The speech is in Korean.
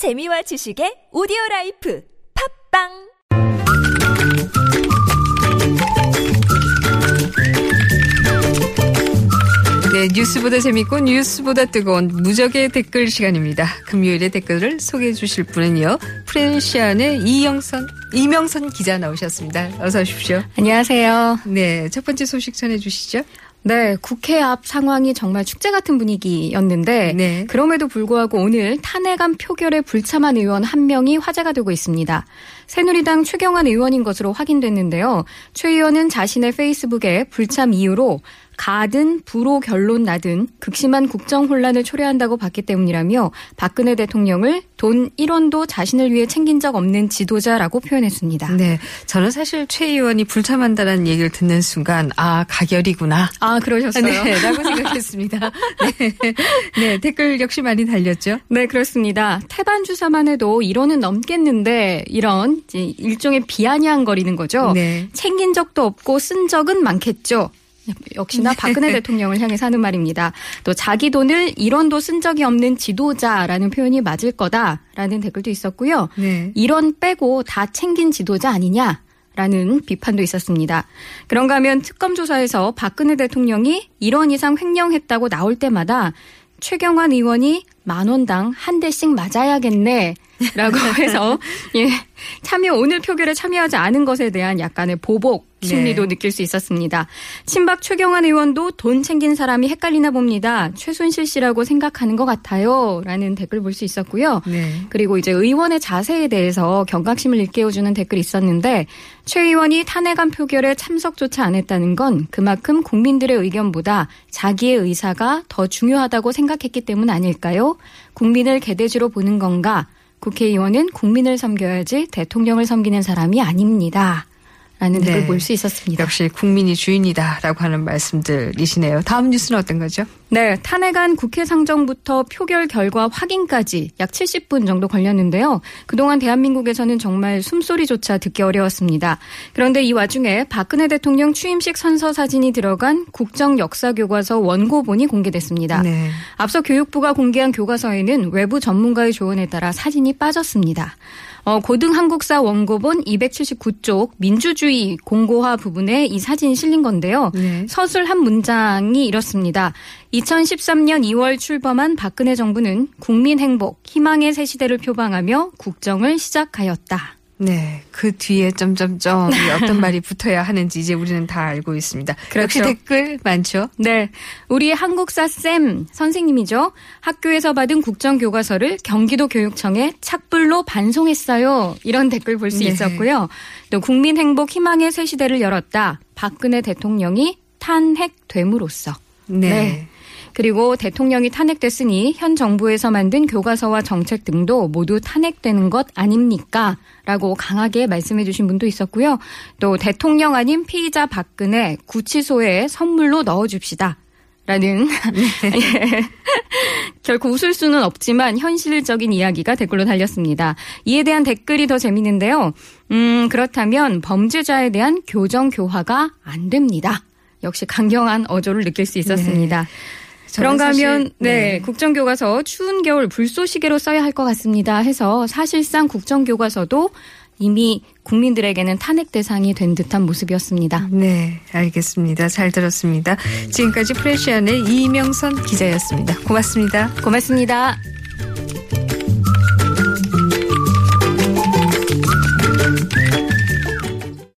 재미와 지식의 오디오 라이프. 팟빵 네, 뉴스보다 재밌고 뉴스보다 뜨거운 무적의 댓글 시간입니다. 금요일의 댓글을 소개해 주실 분은요. 프레시안의 이영선, 이명선 기자 나오셨습니다. 어서 오십시오. 안녕하세요. 네, 첫 번째 소식 전해 주시죠. 네, 국회 앞 상황이 정말 축제 같은 분위기였는데 네. 그럼에도 불구하고 오늘 탄핵안 표결에 불참한 의원 한 명이 화제가 되고 있습니다. 새누리당 최경환 의원인 것으로 확인됐는데요. 최 의원은 자신의 페이스북에 불참 이유로 가든 불호 결론 나든 극심한 국정 혼란을 초래한다고 봤기 때문이라며 박근혜 대통령을 돈 1원도 자신을 위해 챙긴 적 없는 지도자라고 표현했습니다. 네, 저는 사실 최 의원이 불참한다는 얘기를 듣는 순간 아 가결이구나. 아, 그러셨어요? 네, 라고 생각했습니다. 네. 네, 댓글 역시 많이 달렸죠. 네, 그렇습니다. 태반 주사만 해도 1원은 넘겠는데 이런 일종의 비아냥거리는 거죠. 네. 챙긴 적도 없고 쓴 적은 많겠죠. 역시나 박근혜 대통령을 향해서 하는 말입니다. 또 자기 돈을 1원도 쓴 적이 없는 지도자라는 표현이 맞을 거다라는 댓글도 있었고요. 네. 1원 빼고 다 챙긴 지도자 아니냐? 라는 비판도 있었습니다. 그런가 하면 특검 조사에서 박근혜 대통령이 1원 이상 횡령했다고 나올 때마다 최경환 의원이 만 원당 한 대씩 맞아야겠네. 라고 해서, 예, 참여, 오늘 표결에 참여하지 않은 것에 대한 약간의 보복 심리도 네. 느낄 수 있었습니다. 친박 최경환 의원도 돈 챙긴 사람이 헷갈리나 봅니다. 최순실 씨라고 생각하는 것 같아요. 라는 댓글 볼 수 있었고요. 네. 그리고 이제 의원의 자세에 대해서 경각심을 일깨워주는 댓글이 있었는데 최 의원이 탄핵안 표결에 참석조차 안 했다는 건 그만큼 국민들의 의견보다 자기의 의사가 더 중요하다고 생각했기 때문 아닐까요? 국민을 개돼지로 보는 건가? 국회의원은 국민을 섬겨야지 대통령을 섬기는 사람이 아닙니다. 라는 댓글 네. 볼수 있었습니다. 역시 국민이 주인이다라고 하는 말씀들이시네요. 다음 뉴스는 어떤 거죠? 네, 탄핵안 국회 상정부터 표결 결과 확인까지 약 70분 정도 걸렸는데요. 그동안 대한민국에서는 정말 숨소리조차 듣기 어려웠습니다. 그런데 이 와중에 박근혜 대통령 취임식 선서 사진이 들어간 국정 역사 교과서 원고본이 공개됐습니다. 네. 앞서 교육부가 공개한 교과서에는 외부 전문가의 조언에 따라 사진이 빠졌습니다. 어, 고등 한국사 원고본 279쪽 민주주의 공고화 부분에 이 사진이 실린 건데요. 네. 서술 한 문장이 이렇습니다. 2013년 2월 출범한 박근혜 정부는 국민 행복, 희망의 새 시대를 표방하며 국정을 시작하였다. 네, 그 뒤에 점점점이 어떤 말이 붙어야 하는지 이제 우리는 다 알고 있습니다. 역시 그렇죠. 댓글 많죠. 네. 우리 한국사 쌤 선생님이죠. 학교에서 받은 국정 교과서를 경기도 교육청에 착불로 반송했어요. 이런 댓글 볼수 네. 있었고요. 또 국민 행복 희망의 새 시대를 열었다. 박근혜 대통령이 탄핵됨으로써. 네. 네. 그리고 대통령이 탄핵됐으니 현 정부에서 만든 교과서와 정책 등도 모두 탄핵되는 것 아닙니까? 라고 강하게 말씀해 주신 분도 있었고요. 또 대통령 아닌 피의자 박근혜 구치소에 선물로 넣어줍시다. 라는 예. 결코 웃을 수는 없지만 현실적인 이야기가 댓글로 달렸습니다. 이에 대한 댓글이 더 재밌는데요. 음, 그렇다면 범죄자에 대한 교정 교화가 안 됩니다. 역시 강경한 어조를 느낄 수 있었습니다. 저는 그런가 하면 네, 네. 국정교과서 추운 겨울 불쏘시개로 써야 할 것 같습니다 해서 사실상 국정교과서도 이미 국민들에게는 탄핵 대상이 된 듯한 모습이었습니다. 네, 알겠습니다. 잘 들었습니다. 지금까지 프레시안의 이명선 기자였습니다. 고맙습니다. 고맙습니다.